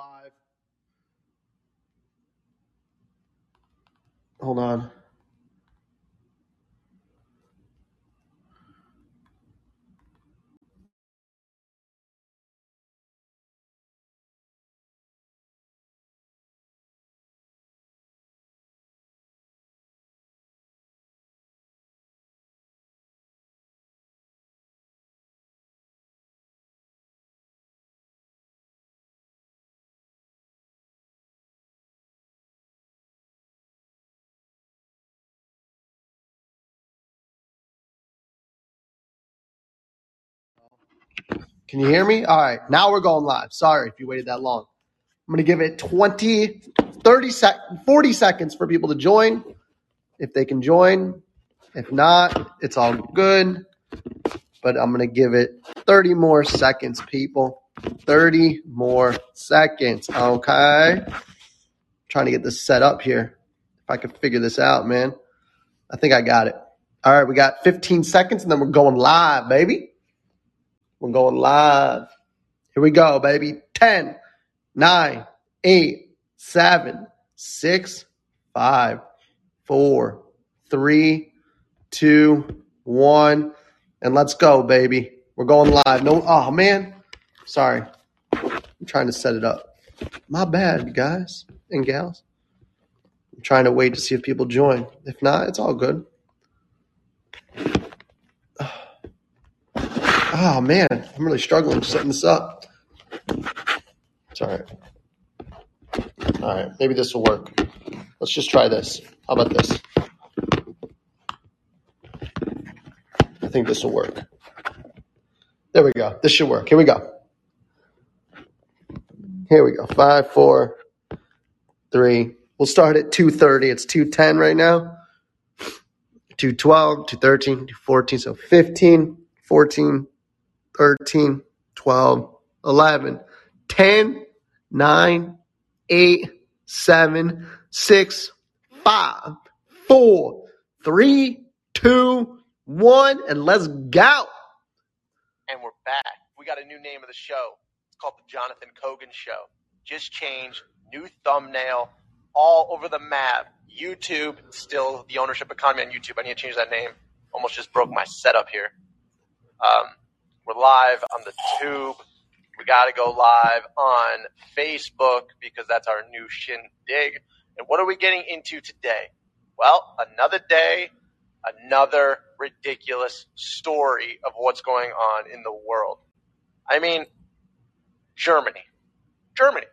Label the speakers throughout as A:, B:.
A: live. Hold on. Can you hear me? All right, now we're going live. Sorry if you waited that long. I'm going to give it 20, 30 sec, 40 seconds for people to join if they can join. If not, it's all good. But I'm going to give it 30 more seconds, people. 30 more seconds. Okay. Trying to get this set up here. If I could figure this out, man. I think I got it. All right, we got 15 seconds and then we're going live, baby. We're going live. Here we go, baby. 10, 9, 8, 7, 6, 5, 4, 3, 2, 1. And let's go, baby. We're going live. No, oh, man. Sorry. I'm trying to set it up. My bad, guys and gals. I'm trying to wait to see if people join. If not, it's all good. Oh man, I'm really struggling setting this up. It's all right. All right, maybe this will work. Let's just try this. How about this? I think this will work. There we go. This should work. Here we go. Here we go. Five, four, three. We'll start at 2.30. It's 2.10 right now. 2.12, 2.13, 2.14, so 15, 14, 13, 12, 11, 10, 9, 8, 7, 6, 5, 4, 3, 2, 1, and let's go.
B: and we're back. We got a new name of the show. It's called the Jonathan Kogan Show. Just changed, new thumbnail, all over the map. YouTube, still the ownership economy on YouTube. I need to change that name. Almost just broke my setup here. Um, we're live on the tube. We got to go live on Facebook because that's our new shindig. And what are we getting into today? Well, another day, another ridiculous story of what's going on in the world. I mean, Germany. Germany.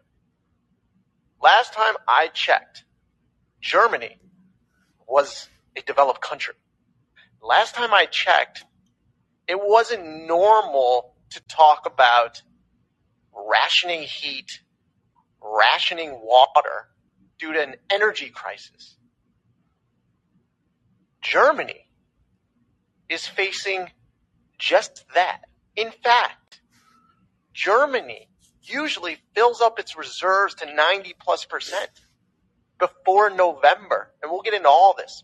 B: Last time I checked, Germany was a developed country. Last time I checked, it wasn't normal to talk about rationing heat, rationing water due to an energy crisis. Germany is facing just that. In fact, Germany usually fills up its reserves to 90 plus percent before November. And we'll get into all this.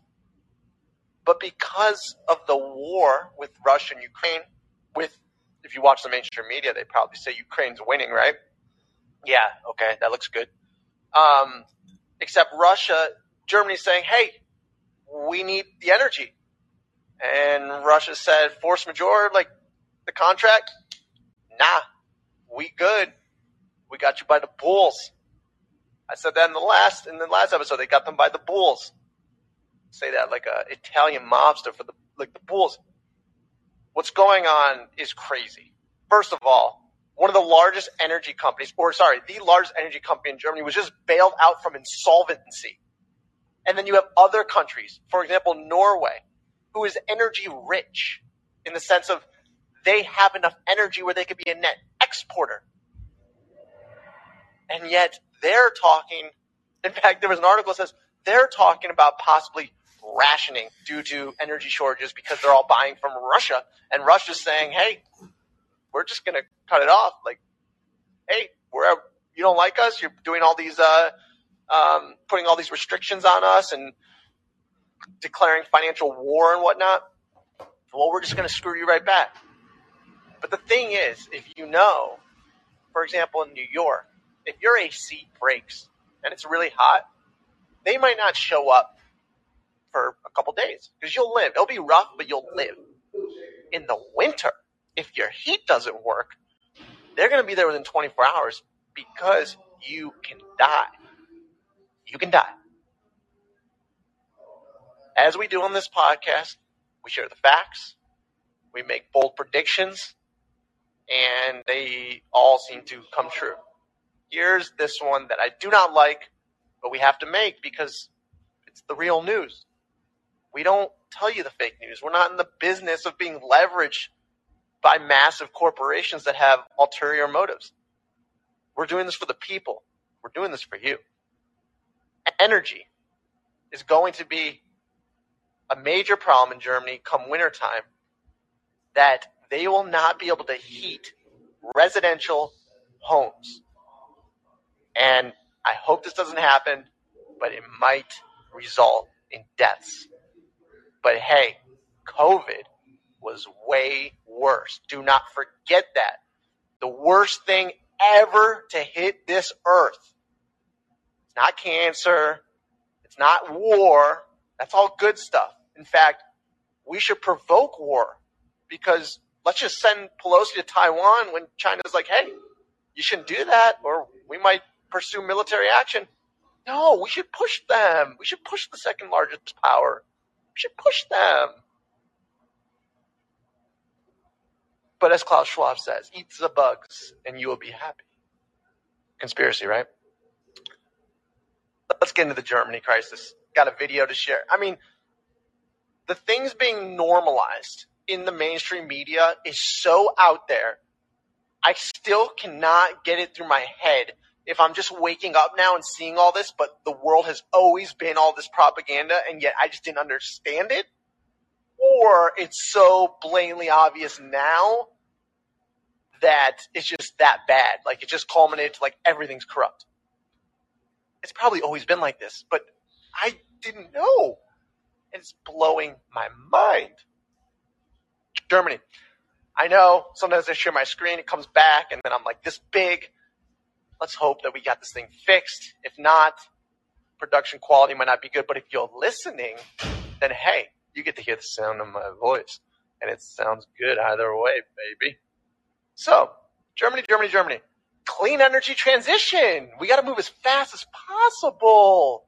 B: But because of the war with Russia and Ukraine, with if you watch the mainstream media, they probably say Ukraine's winning, right? Yeah, okay, that looks good. Um, except Russia, Germany's saying, hey, we need the energy. And Russia said, force majeure, like the contract? Nah, we good. We got you by the bulls. I said that in the last in the last episode. They got them by the bulls. Say that like a Italian mobster for the like the bulls. What's going on is crazy. First of all, one of the largest energy companies, or sorry, the largest energy company in Germany was just bailed out from insolvency. And then you have other countries, for example, Norway, who is energy rich in the sense of they have enough energy where they could be a net exporter. And yet they're talking, in fact, there was an article that says they're talking about possibly rationing due to energy shortages because they're all buying from Russia. And Russia's saying, hey, we're just going to cut it off. Like, hey, we're, you don't like us? You're doing all these, uh, um, putting all these restrictions on us and declaring financial war and whatnot. Well, we're just going to screw you right back. But the thing is, if you know, for example, in New York, if your AC breaks and it's really hot, they might not show up for a couple days because you'll live. It'll be rough, but you'll live. In the winter, if your heat doesn't work, they're going to be there within 24 hours because you can die. You can die. As we do on this podcast, we share the facts, we make bold predictions, and they all seem to come true. Here's this one that I do not like, but we have to make because it's the real news. We don't tell you the fake news. We're not in the business of being leveraged by massive corporations that have ulterior motives. We're doing this for the people. We're doing this for you. Energy is going to be a major problem in Germany come wintertime that they will not be able to heat residential homes. And I hope this doesn't happen, but it might result in deaths. But hey, COVID was way worse. Do not forget that. The worst thing ever to hit this earth. It's not cancer. It's not war. That's all good stuff. In fact, we should provoke war because let's just send Pelosi to Taiwan when China's like, hey, you shouldn't do that, or we might pursue military action. No, we should push them. We should push the second largest power. Them. But as Klaus Schwab says, eat the bugs and you will be happy. Conspiracy, right? Let's get into the Germany crisis. Got a video to share. I mean, the things being normalized in the mainstream media is so out there. I still cannot get it through my head if I'm just waking up now and seeing all this, but the world has always been all this propaganda and yet I just didn't understand it. Or it's so blatantly obvious now that it's just that bad. Like it just culminated to like everything's corrupt. It's probably always been like this, but I didn't know. And it's blowing my mind. Germany. I know sometimes I share my screen, it comes back, and then I'm like this big. Let's hope that we got this thing fixed. If not, production quality might not be good. But if you're listening, then hey, you get to hear the sound of my voice. And it sounds good either way, baby. So, Germany, Germany, Germany. Clean energy transition. We got to move as fast as possible.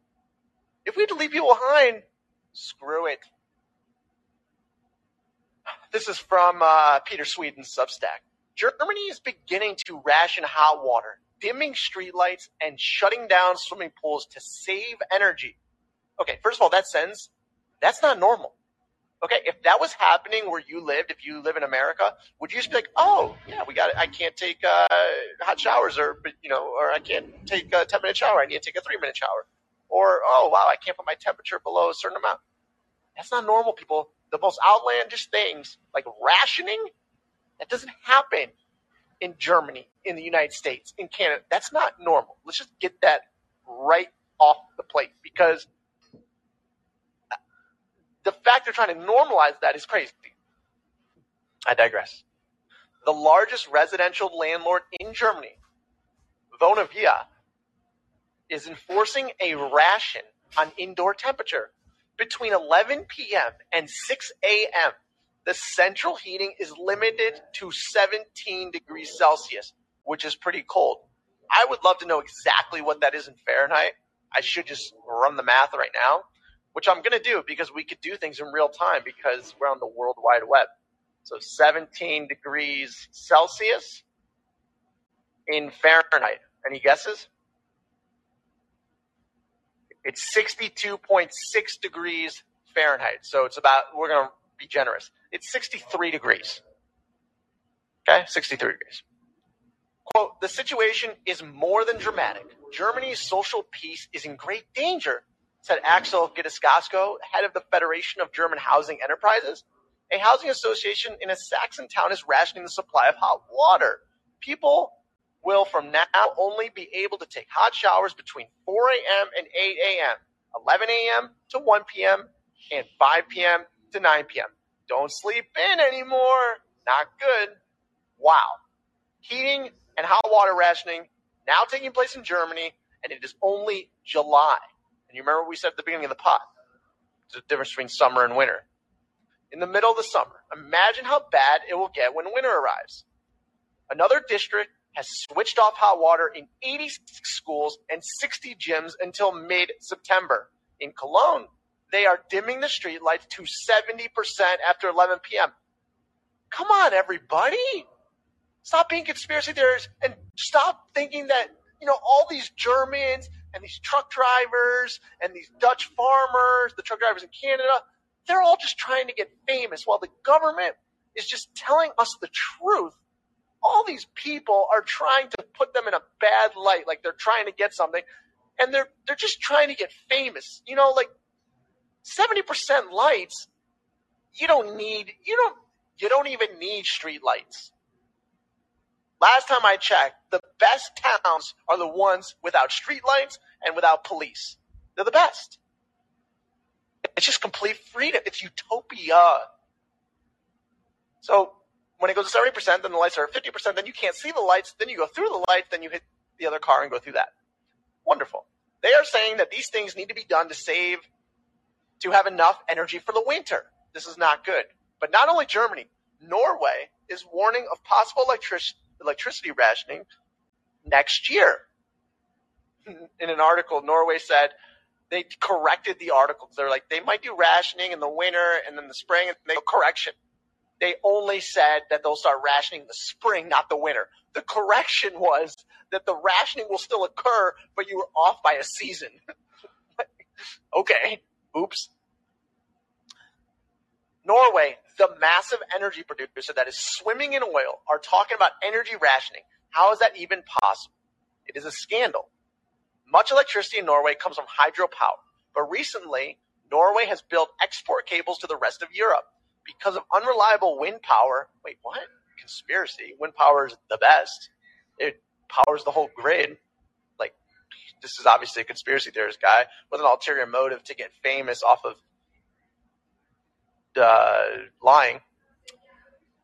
B: If we have to leave people behind, screw it. This is from uh, Peter Sweden's Substack. Germany is beginning to ration hot water, dimming streetlights, and shutting down swimming pools to save energy. Okay, first of all, that sentence, that's not normal. Okay, if that was happening where you lived, if you live in America, would you just be like, "Oh, yeah, we got it. I can't take uh, hot showers, or you know, or I can't take a ten minute shower. I need to take a three minute shower, or oh wow, I can't put my temperature below a certain amount." That's not normal, people. The most outlandish things like rationing, that doesn't happen in Germany, in the United States, in Canada. That's not normal. Let's just get that right off the plate because the fact they're trying to normalize that is crazy. I digress. The largest residential landlord in Germany, Vonovia, is enforcing a ration on indoor temperature between 11 p.m. and 6 a.m. The central heating is limited to 17 degrees Celsius, which is pretty cold. I would love to know exactly what that is in Fahrenheit. I should just run the math right now, which I'm going to do because we could do things in real time because we're on the World Wide Web. So 17 degrees Celsius in Fahrenheit. Any guesses? It's 62.6 degrees Fahrenheit. So it's about, we're going to be generous. It's 63 degrees. Okay, 63 degrees. Quote, the situation is more than dramatic. Germany's social peace is in great danger, said Axel Gedaschko, head of the Federation of German Housing Enterprises. A housing association in a Saxon town is rationing the supply of hot water. People will from now only be able to take hot showers between 4 a.m. and 8 a.m., 11 a.m. to 1 p.m., and 5 p.m. to 9 p.m. Don't sleep in anymore. Not good. Wow. Heating and hot water rationing now taking place in Germany, and it is only July. And you remember what we said at the beginning of the pod? the difference between summer and winter. In the middle of the summer, imagine how bad it will get when winter arrives. Another district has switched off hot water in 86 schools and 60 gyms until mid September. In Cologne, they are dimming the street lights to 70% after 11 p.m. Come on, everybody. Stop being conspiracy theorists and stop thinking that, you know, all these Germans and these truck drivers and these Dutch farmers, the truck drivers in Canada, they're all just trying to get famous while the government is just telling us the truth. All these people are trying to put them in a bad light, like they're trying to get something, and they're they're just trying to get famous. You know, like 70% lights, you don't need you don't you don't even need street lights. Last time I checked, the best towns are the ones without street lights and without police. They're the best. It's just complete freedom. It's utopia. So when it goes to 70%, then the lights are 50%, then you can't see the lights, then you go through the lights, then you hit the other car and go through that. Wonderful. They are saying that these things need to be done to save, to have enough energy for the winter. This is not good. But not only Germany, Norway is warning of possible electric, electricity rationing next year. In an article, Norway said they corrected the article. They're like, they might do rationing in the winter and then the spring, and they correction. They only said that they'll start rationing in the spring, not the winter. The correction was that the rationing will still occur, but you were off by a season. okay, oops. Norway, the massive energy producer that is swimming in oil, are talking about energy rationing. How is that even possible? It is a scandal. Much electricity in Norway comes from hydropower, but recently, Norway has built export cables to the rest of Europe because of unreliable wind power. Wait, what? Conspiracy. Wind power is the best. It powers the whole grid. This is obviously a conspiracy theorist guy with an ulterior motive to get famous off of uh, lying.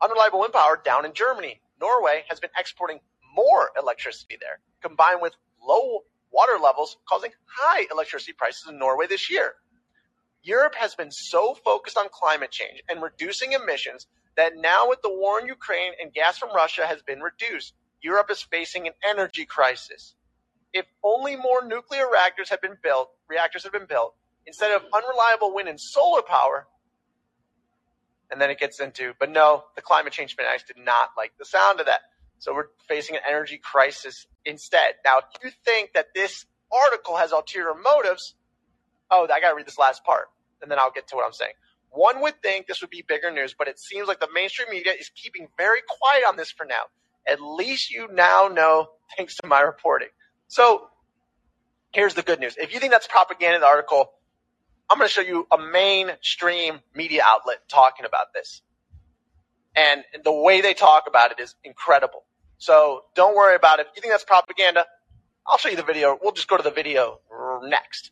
B: Unreliable wind power down in Germany. Norway has been exporting more electricity there, combined with low water levels, causing high electricity prices in Norway this year. Europe has been so focused on climate change and reducing emissions that now with the war in Ukraine and gas from Russia has been reduced, Europe is facing an energy crisis. If only more nuclear reactors had been built, reactors had been built, instead of unreliable wind and solar power, and then it gets into, but no, the climate change fanatics did not like the sound of that. So we're facing an energy crisis instead. Now, if you think that this article has ulterior motives, oh, I got to read this last part, and then I'll get to what I'm saying. One would think this would be bigger news, but it seems like the mainstream media is keeping very quiet on this for now. At least you now know thanks to my reporting. So here's the good news. If you think that's propaganda in the article, I'm going to show you a mainstream media outlet talking about this. And the way they talk about it is incredible. So don't worry about it. If you think that's propaganda, I'll show you the video. We'll just go to the video next.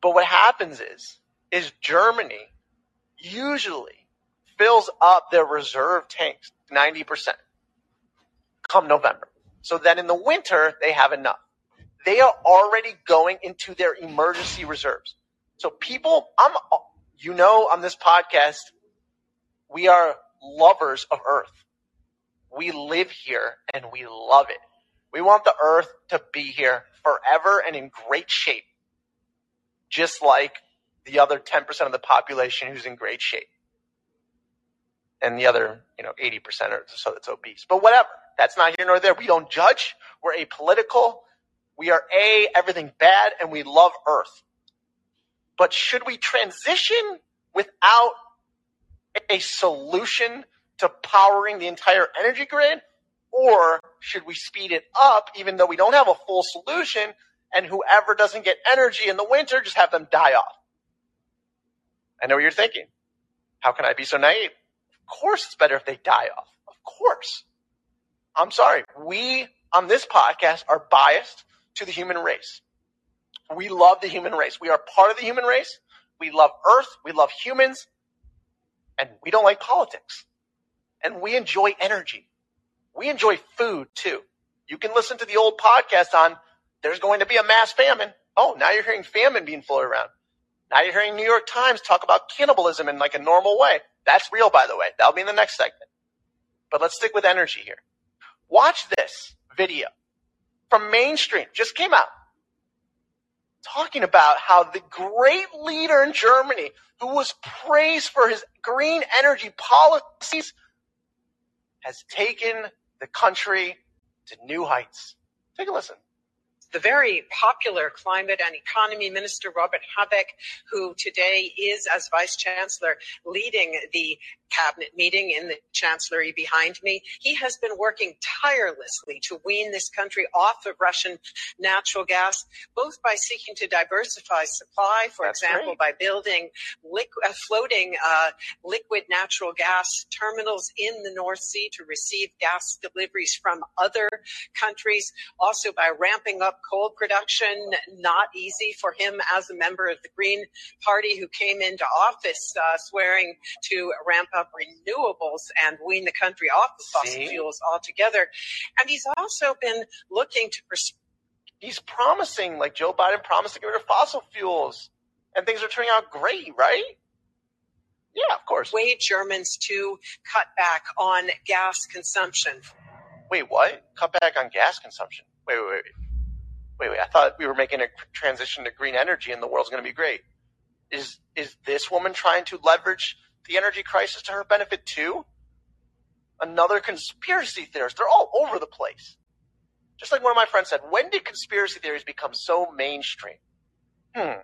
B: But what happens is, is Germany usually fills up their reserve tanks 90% come November. So then in the winter, they have enough. They are already going into their emergency reserves. So people, I'm, you know, on this podcast, we are lovers of Earth. We live here and we love it. We want the Earth to be here forever and in great shape just like the other 10% of the population who's in great shape. And the other, you know, 80% or so that's obese. But whatever. That's not here nor there. We don't judge. We're apolitical. We are A, everything bad, and we love Earth. But should we transition without a solution to powering the entire energy grid? Or should we speed it up even though we don't have a full solution and whoever doesn't get energy in the winter, just have them die off. I know what you're thinking. How can I be so naive? Of course it's better if they die off. Of course. I'm sorry. We on this podcast are biased to the human race. We love the human race. We are part of the human race. We love Earth. We love humans. And we don't like politics. And we enjoy energy. We enjoy food too. You can listen to the old podcast on there's going to be a mass famine. Oh, now you're hearing famine being floated around. Now you're hearing New York Times talk about cannibalism in like a normal way. That's real, by the way. That'll be in the next segment. But let's stick with energy here. Watch this video from mainstream, just came out, talking about how the great leader in Germany, who was praised for his green energy policies, has taken the country to new heights. Take a listen.
C: The very popular climate and economy minister, Robert Habeck, who today is, as vice chancellor, leading the cabinet meeting in the chancellery behind me. He has been working tirelessly to wean this country off of Russian natural gas, both by seeking to diversify supply, for That's example, by building liquid, uh, floating uh, liquid natural gas terminals in the North Sea to receive gas deliveries from other countries, also by ramping up coal production. Not easy for him as a member of the Green Party who came into office uh, swearing to ramp up renewables and wean the country off of fossil See? fuels altogether. And he's also been looking to. Pers-
B: he's promising, like Joe Biden promised to get rid of fossil fuels, and things are turning out great, right? Yeah, of course.
C: Way Germans to cut back on gas consumption.
B: Wait, what? Cut back on gas consumption? Wait, wait, wait. Wait, wait. I thought we were making a transition to green energy and the world's going to be great. Is is this woman trying to leverage the energy crisis to her benefit too? Another conspiracy theorist. They're all over the place. Just like one of my friends said, when did conspiracy theories become so mainstream? Hmm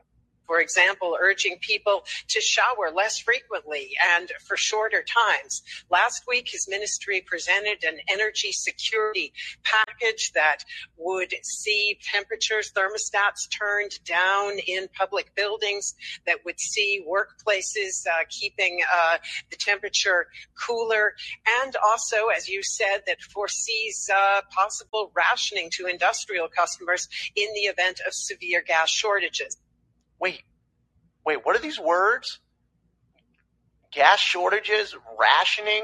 C: for example, urging people to shower less frequently and for shorter times. Last week, his ministry presented an energy security package that would see temperatures, thermostats turned down in public buildings, that would see workplaces uh, keeping uh, the temperature cooler, and also, as you said, that foresees uh, possible rationing to industrial customers in the event of severe gas shortages
B: wait, wait, what are these words? Gas shortages, rationing,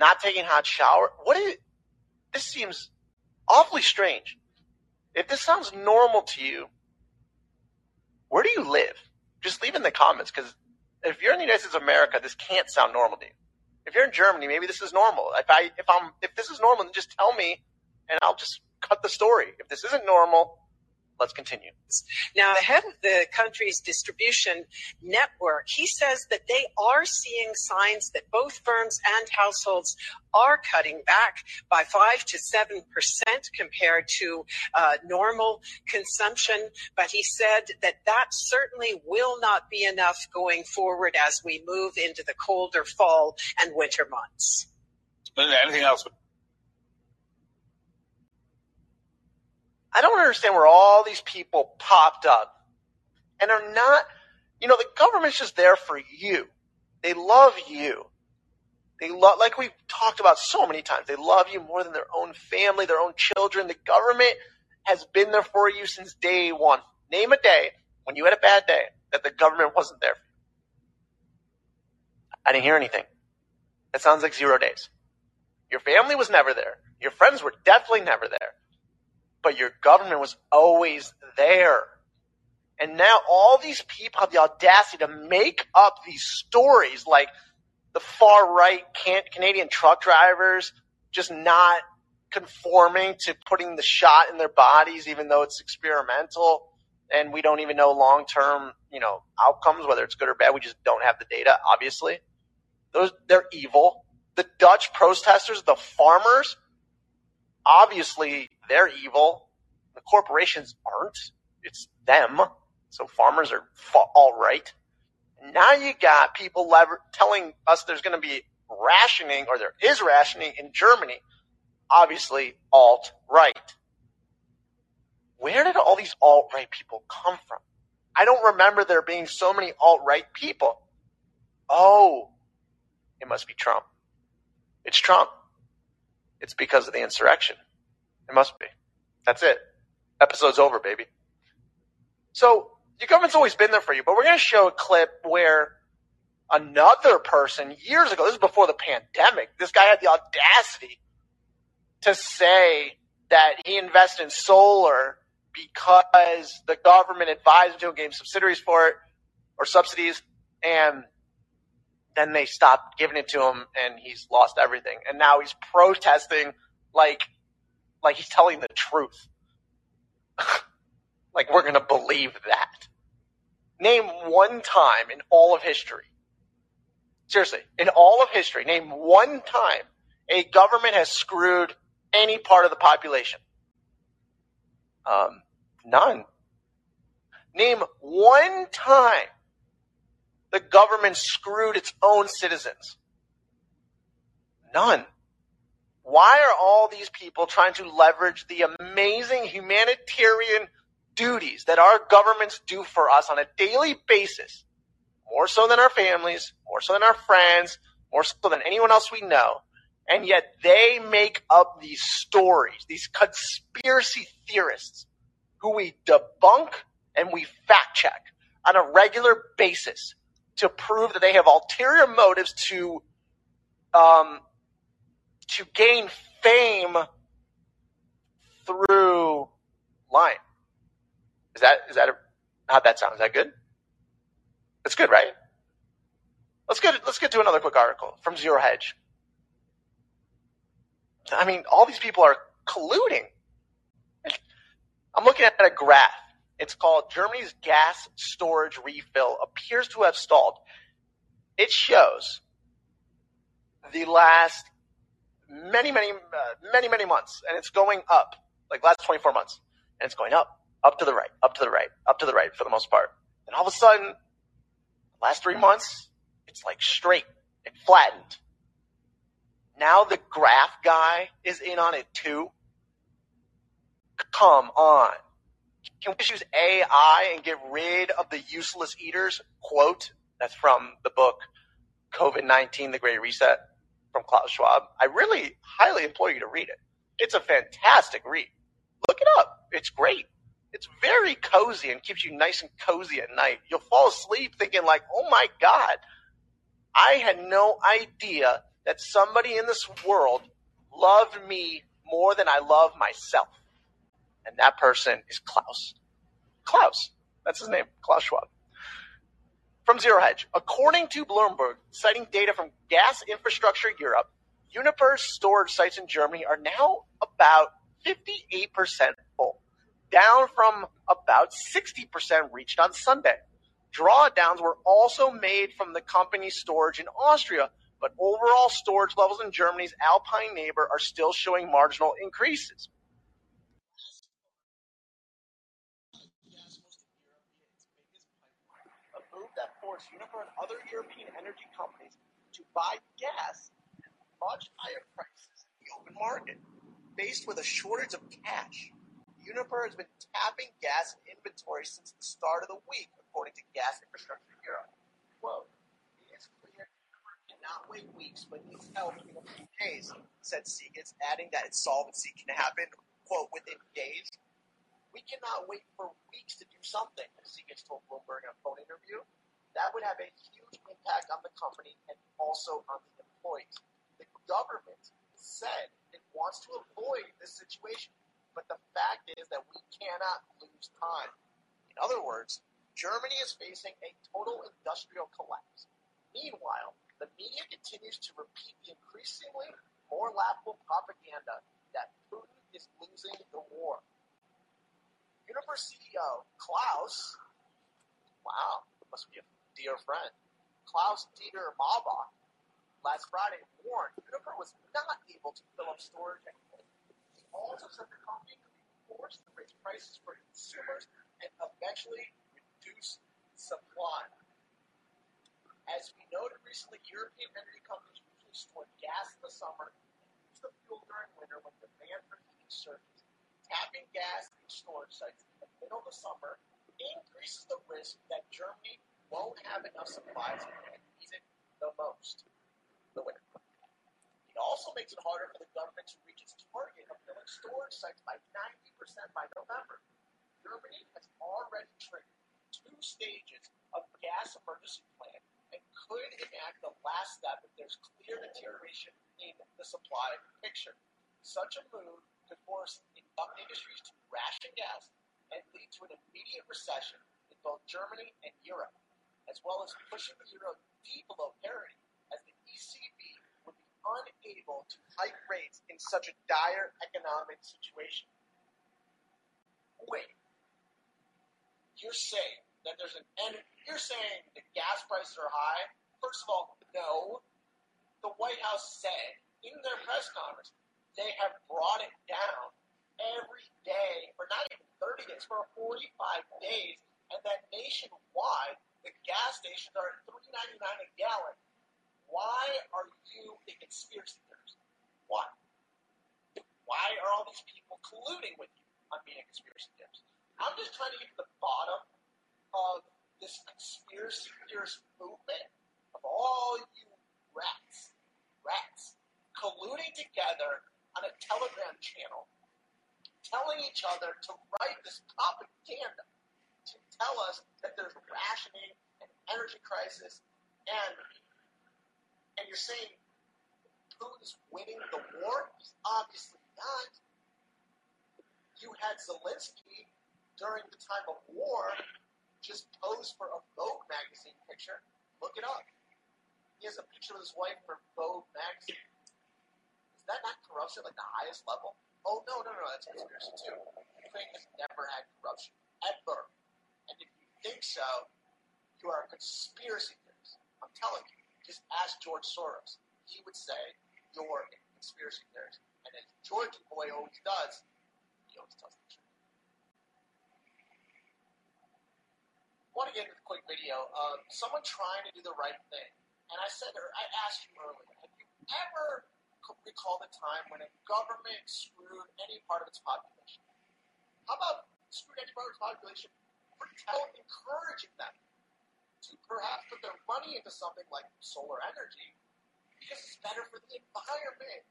B: not taking hot shower. What is this seems awfully strange. If this sounds normal to you, where do you live? Just leave in the comments because if you're in the United States of America, this can't sound normal to you. If you're in Germany, maybe this is normal. If I if I'm if this is normal, then just tell me and I'll just cut the story. If this isn't normal, let's continue.
C: Now, the head of the country's distribution network, he says that they are seeing signs that both firms and households are cutting back by five to seven percent compared to uh, normal consumption. But he said that that certainly will not be enough going forward as we move into the colder fall and winter months.
D: Anything else?
B: I don't understand where all these people popped up and are not, you know, the government's just there for you. They love you. They love, like we've talked about so many times, they love you more than their own family, their own children. The government has been there for you since day one. Name a day when you had a bad day that the government wasn't there for you. I didn't hear anything. That sounds like zero days. Your family was never there. Your friends were definitely never there but your government was always there. And now all these people have the audacity to make up these stories like the far right Canadian truck drivers just not conforming to putting the shot in their bodies, even though it's experimental. And we don't even know long term, you know, outcomes, whether it's good or bad. We just don't have the data, obviously. Those, they're evil. The Dutch protesters, the farmers, obviously they're evil. The corporations aren't. It's them. So farmers are all right. Now you got people lever- telling us there's going to be rationing or there is rationing in Germany. Obviously alt right. Where did all these alt right people come from? I don't remember there being so many alt right people. Oh, it must be Trump. It's Trump. It's because of the insurrection. It must be. That's it. Episode's over, baby. So your government's always been there for you, but we're going to show a clip where another person years ago, this is before the pandemic, this guy had the audacity to say that he invested in solar because the government advised him to gave subsidies for it or subsidies, and then they stopped giving it to him, and he's lost everything. And now he's protesting like like he's telling the truth. like we're gonna believe that. Name one time in all of history. Seriously, in all of history, name one time a government has screwed any part of the population. Um, none. Name one time the government screwed its own citizens. None. Why are all these people trying to leverage the amazing humanitarian duties that our governments do for us on a daily basis, more so than our families, more so than our friends, more so than anyone else we know, and yet they make up these stories, these conspiracy theorists who we debunk and we fact check on a regular basis to prove that they have ulterior motives to um, to gain fame through lying. Is that is that a, how'd that sound? Is that good? That's good, right? Let's get let's get to another quick article from Zero Hedge. I mean, all these people are colluding. I'm looking at a graph. It's called Germany's gas storage refill appears to have stalled. It shows the last many, many, uh, many, many months, and it's going up, like last 24 months, and it's going up, up to the right, up to the right, up to the right for the most part. And all of a sudden, last three months, it's like straight and flattened. Now the graph guy is in on it too. Come on. Can we just use AI and get rid of the useless eaters? Quote, that's from the book COVID 19, The Great Reset from Klaus Schwab. I really highly implore you to read it. It's a fantastic read. Look it up. It's great. It's very cozy and keeps you nice and cozy at night. You'll fall asleep thinking like, oh my God, I had no idea that somebody in this world loved me more than I love myself. And that person is Klaus. Klaus. That's his name, Klaus Schwab. From Zero Hedge, according to Bloomberg, citing data from Gas Infrastructure Europe, Uniper's storage sites in Germany are now about 58% full, down from about 60% reached on Sunday. Drawdowns were also made from the company's storage in Austria, but overall storage levels in Germany's Alpine neighbor are still showing marginal increases. Force Uniper and other European energy companies to buy gas at much higher prices in the open market. Faced with a shortage of cash, Uniper has been tapping gas inventory since the start of the week, according to Gas Infrastructure Europe. Quote, it is clear Uniper cannot wait weeks, but needs help in a few days, said Seagate, adding that insolvency can happen, quote, within days. We cannot wait for weeks to do something, Seagate told Bloomberg in a phone interview that would have a huge impact on the company and also on the employees. The government said it wants to avoid this situation, but the fact is that we cannot lose time. In other words, Germany is facing a total industrial collapse. Meanwhile, the media continues to repeat the increasingly more laughable propaganda that Putin is losing the war. Uniper CEO Klaus, wow, must be a dear friend, Klaus Dieter Maubach, last Friday warned Uniper was not able to fill up storage anymore. He also said the company could be forced to raise prices for consumers and eventually reduce supply. As we noted recently, European energy companies usually store gas in the summer and use the fuel during winter when demand for heating surges. Tapping gas in storage sites in the middle of the summer increases the risk that Germany won't have enough supplies and need it the most. The winter. It also makes it harder for the government to reach its target of filling storage sites by 90% by November. Germany has already triggered two stages of gas emergency plan and could enact the last step if there's clear deterioration in the supply picture. Such a move could force industries to ration gas and lead to an immediate recession in both Germany and Europe, well as pushing the euro deep below parity, as the ECB would be unable to hike rates in such a dire economic situation. Wait, you're saying that there's an and you're saying the gas prices are high? First of all, no. The White House said in their press conference they have brought it down every day for not even 30 days, for 45 days, and that nationwide the gas stations are at 3.99 a gallon. Why are you a conspiracy theorist? Why? Why are all these people colluding with you on being a conspiracy theorist? I'm just trying to get to the bottom of this conspiracy theorist movement of all you rats, rats, colluding together on a Telegram channel, telling each other to write this propaganda tell us that there's rationing and energy crisis, and and you're saying Putin's winning the war? He's obviously not. You had Zelensky during the time of war just pose for a Vogue magazine picture. Look it up. He has a picture of his wife for Vogue magazine. Is that not corruption like the highest level? Oh no, no, no, that's conspiracy too. Ukraine has never had corruption ever, think so, you are a conspiracy theorist. I'm telling you. Just ask George Soros. He would say you're a conspiracy theorist, and as George boy always does, he always tells the truth. Want to get into a quick video of someone trying to do the right thing. And I said, or I asked you earlier, have you ever recall the time when a government screwed any part of its population? How about screwed any part of its population for encouraging them to perhaps put their money into something like solar energy because it's better for the environment?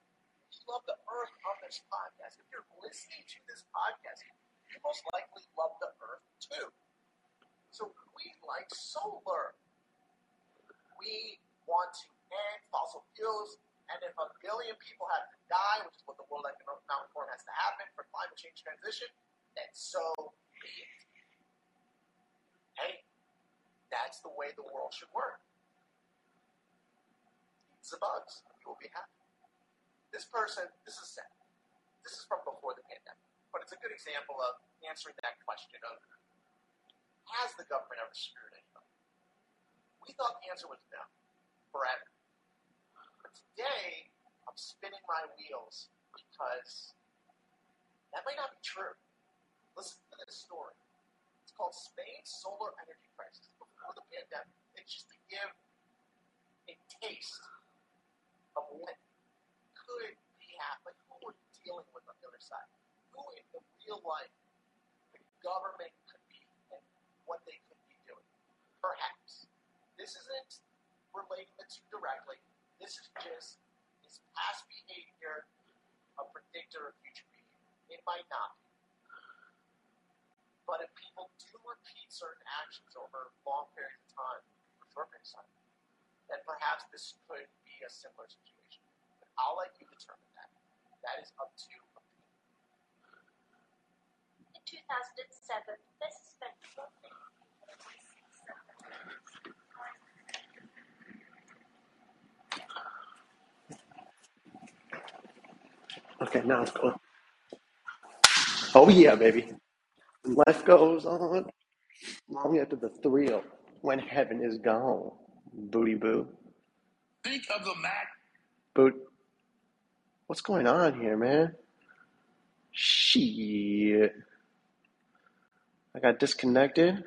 B: You love the earth on this podcast, if you're listening to this podcast, you most likely love the earth too. So we like solar. We want to end fossil fuels and if a billion people have to die, which is what the World Economic Forum has to happen for climate change transition, then so be it. Hey, that's the way the world should work. Eat the bugs, you will be happy. This person, this is sad. This is from before the pandemic, but it's a good example of answering that question of has the government ever screwed anybody? We thought the answer was no, forever But today I'm spinning my wheels because that might not be true. Listen to this story. Called Spain's solar energy crisis before the pandemic. It's just to give a taste of what could be happening, who we're dealing with on the other side, who in the real life the government could be and what they could be doing. Perhaps. This isn't relating the two directly, this is just is past behavior a predictor of future behavior? It might not be. But if people do repeat certain actions over long periods of time, for short periods of time, then perhaps this could be a similar situation. But I'll let you determine that. That is up to opinion.
D: In 2007, this spent
A: Okay, now it's going. Oh yeah, baby. Life goes on long after the thrill when heaven is gone. Booty boo.
E: Think of the Mac.
A: Boot. What's going on here, man? Shit. I got disconnected.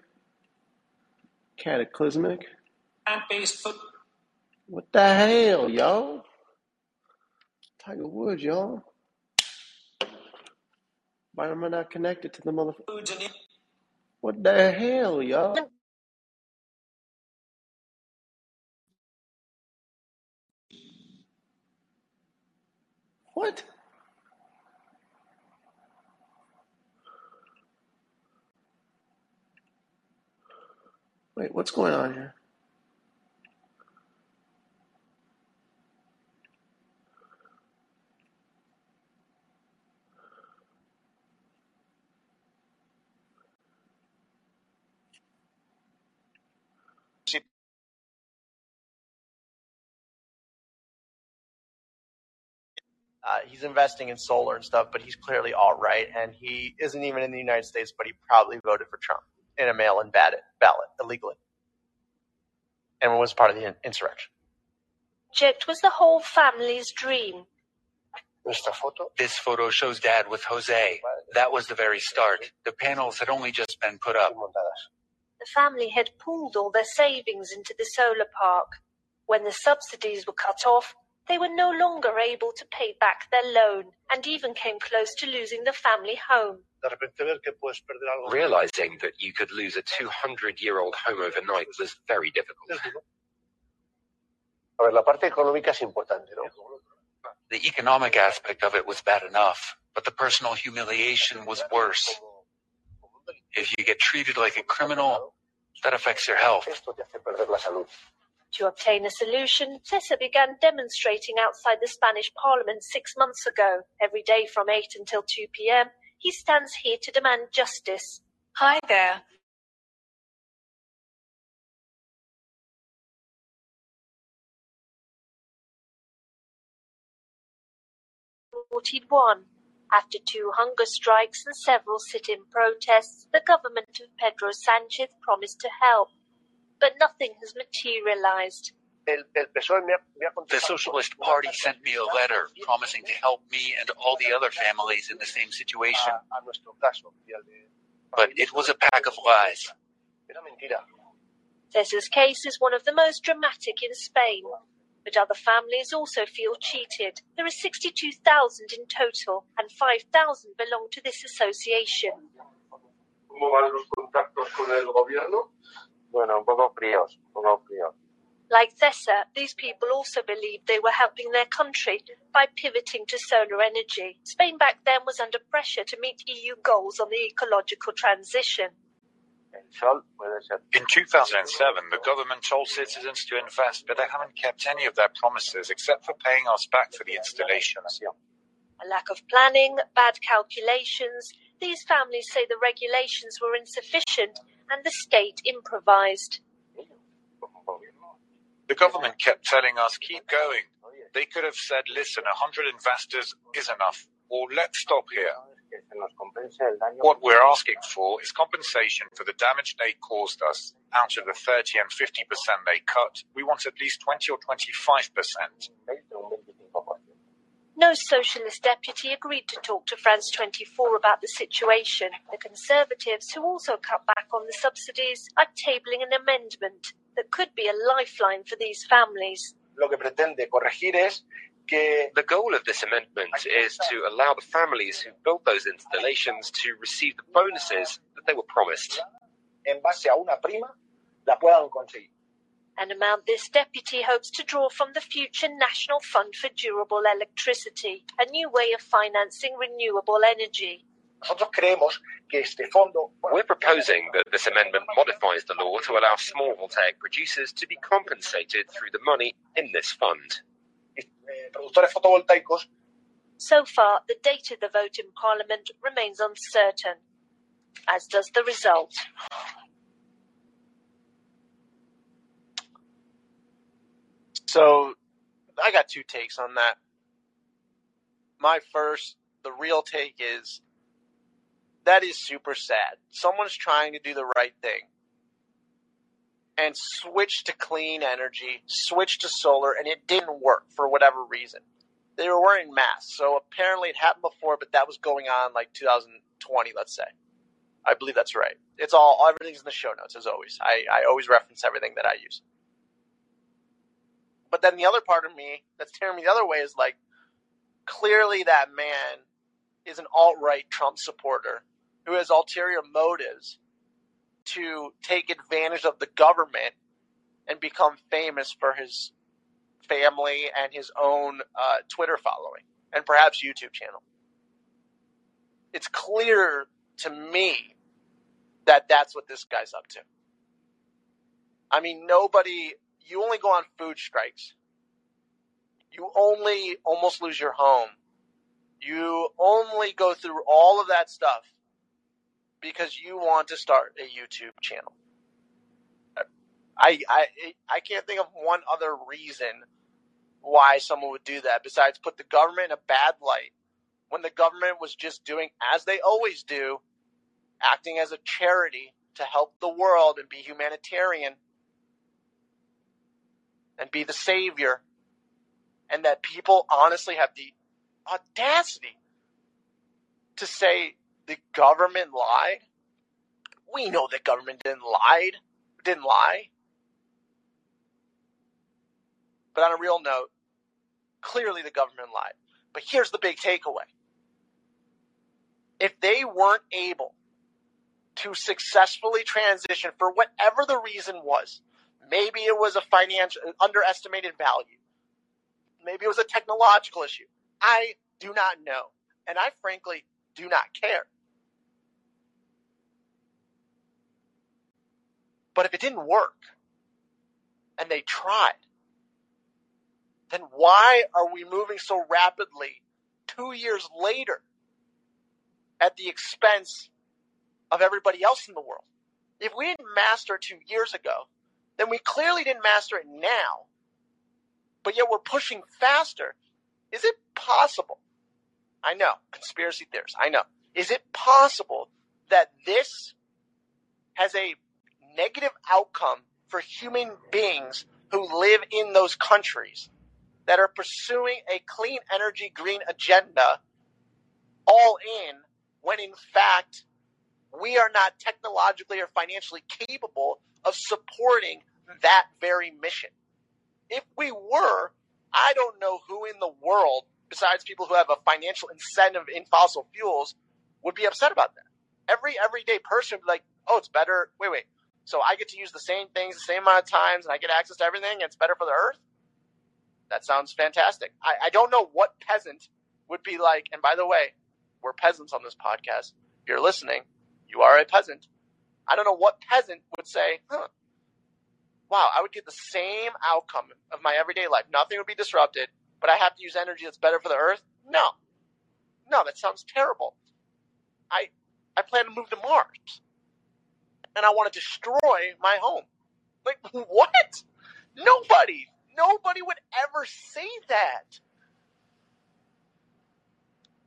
A: Cataclysmic.
E: food.
A: What the hell, yo? Tiger Woods, y'all. Why am I not connected to the motherfucker? What the hell, y'all? What? Wait, what's going on here?
B: Uh, he's investing in solar and stuff, but he's clearly all right, and he isn't even in the United States, but he probably voted for Trump in a mail-in ballot, ballot illegally, and was part of the insurrection.
D: It was the whole family's dream.
F: Esta
G: This photo shows Dad with Jose. That was the very start. The panels had only just been put up.
D: The family had pooled all their savings into the solar park. When the subsidies were cut off, they were no longer able to pay back their loan and even came close to losing the family home.
F: De repente ver que puedes perder algo.
H: Realizing that you could lose a 200 year old home overnight was very difficult.
F: Es duro. A ver, la parte económica es importante, ¿no?
G: The economic aspect of it was bad enough, but the personal humiliation was worse. If you get treated like a criminal, that affects your health.
F: Esto te hace perder la salud.
D: To obtain a solution, Cesar began demonstrating outside the Spanish parliament six months ago. Every day from 8 until 2 p.m., he stands here to demand justice.
I: Hi there.
D: won. After two hunger strikes and several sit-in protests, the government of Pedro Sanchez promised to help. But nothing has materialized.
F: El, el PSOE me ha, me ha
G: The. Socialist Party sent me a letter promising to help me and all the other families in the same situation,
F: a, a nuestro caso y al de.
G: but it was a pack of lies.
F: Era mentira.
D: Cesar's case is one of the most dramatic in Spain. But other families also feel cheated. There are 62,000 in total, and 5,000 belong to this association.
F: ¿Cómo van los contactos con el gobierno? Bueno, un poco fríos, un poco fríos.
D: Like Cesar, these people also believed they were helping their country by pivoting to solar energy. Spain back then was under pressure to meet EU goals on the ecological transition.
F: El sol puede ser.
J: In 2007, the government told citizens to invest, but they haven't kept any of their promises except for paying us back for the installations.
D: A lack of planning, bad calculations. These families say the regulations were insufficient and the state improvised.
J: The government kept telling us, keep going. They could have said, listen, 100 investors is enough, or let's stop here. What we're asking for is compensation for the damage they caused us. Out of the 30 and 50% they cut, we want at least 20 or 25%.
F: 20 o un 25%.
D: No socialist deputy agreed to talk to France 24 about the situation. The Conservatives, who also cut back on the subsidies, are tabling an amendment that could be a lifeline for these families.
F: Lo que pretende corregir es que
H: The goal of this amendment is to allow the families who built those installations to receive the bonuses that they were promised.
F: en base a una prima la puedan conseguir.
D: An amount this deputy hopes to draw from the future National Fund for Durable Electricity, a new way of financing renewable energy.
F: Nosotros creemos que este fondo bueno,
H: We're proposing that this amendment modifies the law to allow small voltaic producers to be compensated through the money in this fund.
F: eh, productores fotovoltaicos
D: So far, the date of the vote in Parliament remains uncertain, as does the result.
B: So I got two takes on that. My first, the real take is that is super sad. Someone's trying to do the right thing and switch to clean energy, switch to solar, and it didn't work for whatever reason. They were wearing masks, so apparently it happened before, but that was going on like 2020, let's say. I believe that's right. It's all everything's in the show notes as always. I, I always reference everything that I use. But then the other part of me that's tearing me the other way is like, clearly that man is an alt right Trump supporter who has ulterior motives to take advantage of the government and become famous for his family and his own uh, Twitter following and perhaps YouTube channel. It's clear to me that that's what this guy's up to. I mean, nobody, you only go on food strikes. You only almost lose your home. You only go through all of that stuff because you want to start a YouTube channel. I, I, I can't think of one other reason why someone would do that besides put the government in a bad light when the government was just doing as they always do, acting as a charity to help the world and be humanitarian and be the savior. And that people honestly have the audacity to say the government lied. We know the government didn't lie. Didn't lie. But on a real note, clearly the government lied. But here's the big takeaway. If they weren't able to successfully transition for whatever the reason was, maybe it was a financial underestimated value, maybe it was a technological issue. I do not know. And I frankly do not care. But if it didn't work and they tried, then why are we moving so rapidly two years later at the expense of everybody else in the world? If we didn't master two years ago, then we clearly didn't master it now, but yet we're pushing faster. Is it possible? I know, conspiracy theorists, I know. Is it possible that this has a negative outcome for human beings who live in those countries that are pursuing a clean energy green agenda all in when in fact we are not technologically or financially capable of supporting that very mission. If we were, I don't know who in the world, besides people who have a financial incentive in fossil fuels, would be upset about that. Every everyday person would be like, oh, it's better. Wait, wait. So I get to use the same things the same amount of times and I get access to everything and it's better for the earth? That sounds fantastic. I, I don't know what peasant would be like, and by the way, we're peasants on this podcast. If you're listening, you are a peasant. I don't know what peasant would say, huh, wow, I would get the same outcome of my everyday life. Nothing would be disrupted, but I have to use energy that's better for the earth? No. No, that sounds terrible. I I plan to move to Mars. And I want to destroy my home. Like what? Nobody. Nobody would ever say that.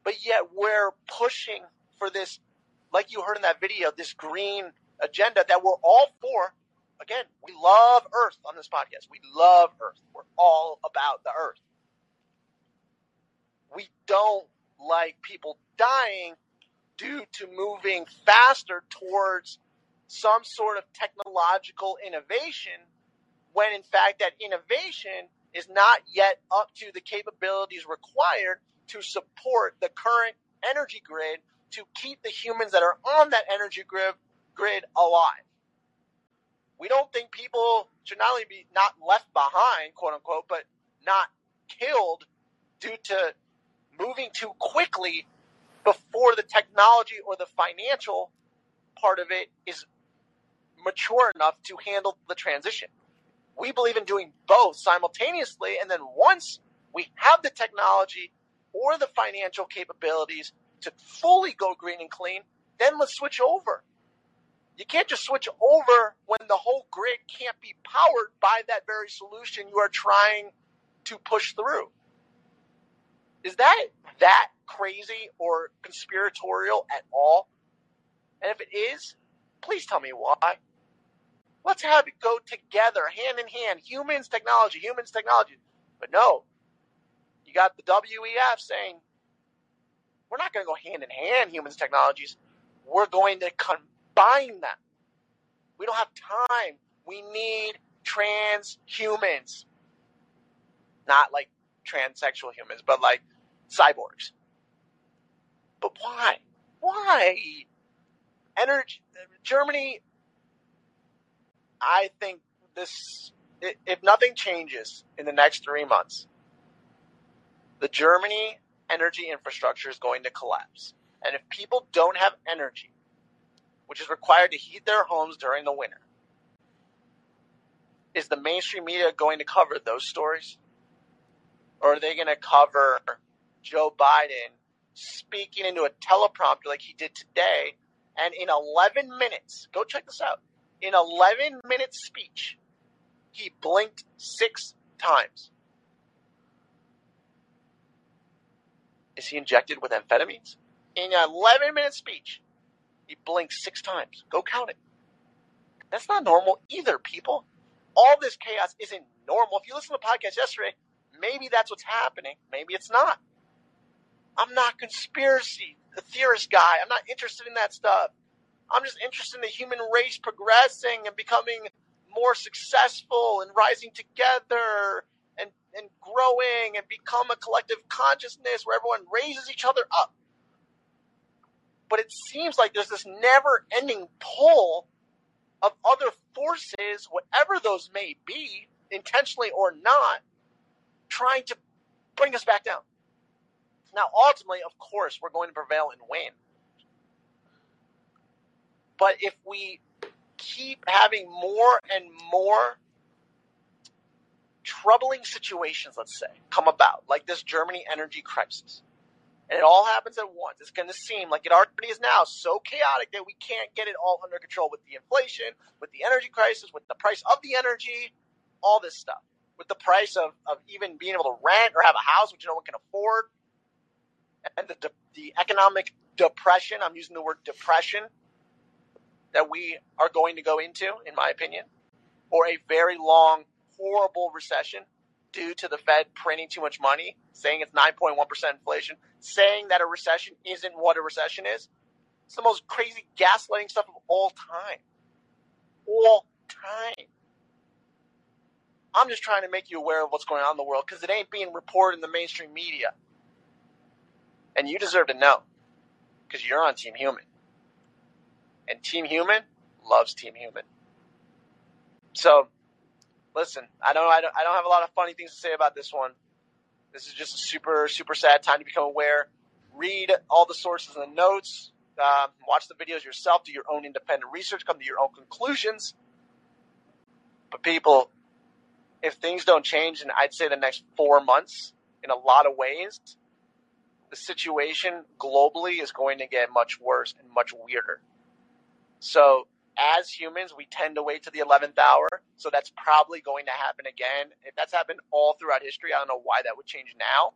B: But yet we're pushing for this, like you heard in that video, this green agenda that we're all for. Again, we love Earth on this podcast. We love Earth. We're all about the Earth. We don't like people dying due to moving faster towards some sort of technological innovation when in fact that innovation is not yet up to the capabilities required to support the current energy grid to keep the humans that are on that energy grid, grid alive. We don't think people should not only be not left behind, quote unquote, but not killed due to moving too quickly before the technology or the financial part of it is mature enough to handle the transition. We believe in doing both simultaneously, and then once we have the technology or the financial capabilities to fully go green and clean, then let's switch over. You can't just switch over when the whole grid can't be powered by that very solution you are trying to push through. Is that that crazy or conspiratorial at all? And if it is, please tell me why. Let's have it go together, hand in hand. Humans, technology, humans, technology. But no, you got the WEF saying, we're not going to go hand in hand, humans, technologies. We're going to combine them. We don't have time. We need transhumans. Not like transsexual humans, but like cyborgs. But why? Why? Energy, Germany, I think this, if nothing changes in the next three months, the Germany energy infrastructure is going to collapse. And if people don't have energy, which is required to heat their homes during the winter, is the mainstream media going to cover those stories? Or are they going to cover Joe Biden speaking into a teleprompter like he did today? And in 11 minutes, go check this out. In 11 minute speech, he blinked six times. Is he injected with amphetamines? In an 11 minute speech, he blinks six times. Go count it. That's not normal either, people. All this chaos isn't normal. If you listen to the podcast yesterday, maybe that's what's happening. Maybe it's not. I'm not conspiracy the theorist guy. I'm not interested in that stuff. I'm just interested in the human race progressing and becoming more successful and rising together and, and growing and become a collective consciousness where everyone raises each other up. But it seems like there's this never ending pull of other forces, whatever those may be, intentionally or not, trying to bring us back down. Now, ultimately, of course, we're going to prevail and win. But if we keep having more and more troubling situations, let's say, come about, like this Germany energy crisis, and it all happens at once, it's going to seem like it already is now so chaotic that we can't get it all under control with the inflation, with the energy crisis, with the price of the energy, all this stuff, with the price of, of even being able to rent or have a house which no one can afford, and the, the economic depression, I'm using the word depression, that we are going to go into, in my opinion, or a very long, horrible recession due to the Fed printing too much money, saying it's 9.1% inflation, saying that a recession isn't what a recession is. It's the most crazy gaslighting stuff of all time. All time. I'm just trying to make you aware of what's going on in the world because it ain't being reported in the mainstream media. And you deserve to know because you're on Team Human. And Team Human loves Team Human. So, listen, I don't, I don't, I don't have a lot of funny things to say about this one. This is just a super, super sad time to become aware. Read all the sources and the notes. Um, watch the videos yourself. Do your own independent research. Come to your own conclusions. But people, if things don't change in I'd say the next four months, in a lot of ways, the situation globally is going to get much worse and much weirder. So as humans, we tend to wait to the 11th hour. So that's probably going to happen again. If that's happened all throughout history, I don't know why that would change now.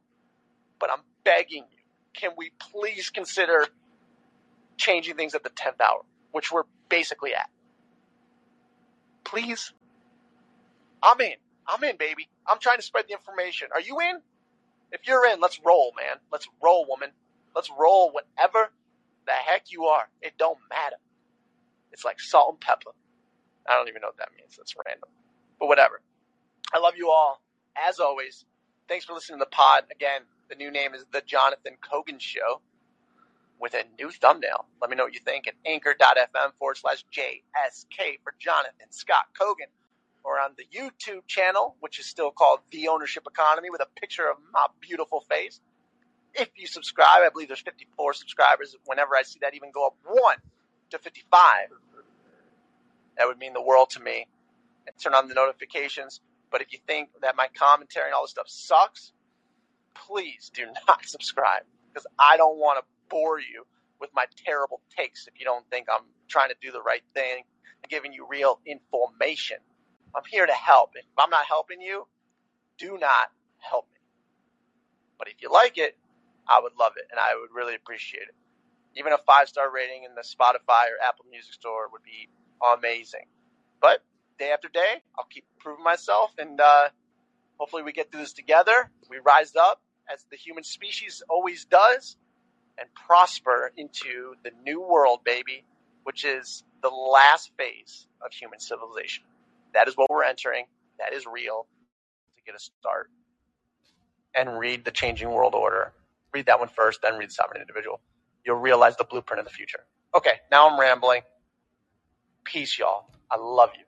B: But I'm begging you, can we please consider changing things at the 10th hour, which we're basically at? Please? I'm in. I'm in, baby. I'm trying to spread the information. Are you in? If you're in, let's roll, man. Let's roll, woman. Let's roll whatever the heck you are. It don't matter. It's like salt and pepper. I don't even know what that means. That's random. But whatever. I love you all. As always, thanks for listening to the pod. Again, the new name is The Jonathan Cogan Show with a new thumbnail. Let me know what you think at anchor.fm forward slash JSK for Jonathan Scott Kogan or on the YouTube channel, which is still called The Ownership Economy with a picture of my beautiful face. If you subscribe, I believe there's 54 subscribers. Whenever I see that even go up one to 55, that would mean the world to me. And turn on the notifications. But if you think that my commentary and all this stuff sucks, please do not subscribe because I don't want to bore you with my terrible takes if you don't think I'm trying to do the right thing and giving you real information. I'm here to help. If I'm not helping you, do not help me. But if you like it, I would love it and I would really appreciate it. Even a five star rating in the Spotify or Apple Music Store would be amazing. But day after day, I'll keep proving myself and uh, hopefully we get through this together. We rise up as the human species always does and prosper into the new world, baby, which is the last phase of human civilization. That is what we're entering. That is real to get a start. And read The Changing World Order. Read that one first, then read the Sovereign Individual. You'll realize the blueprint of the future. Okay, now I'm rambling. Peace, y'all. I love you.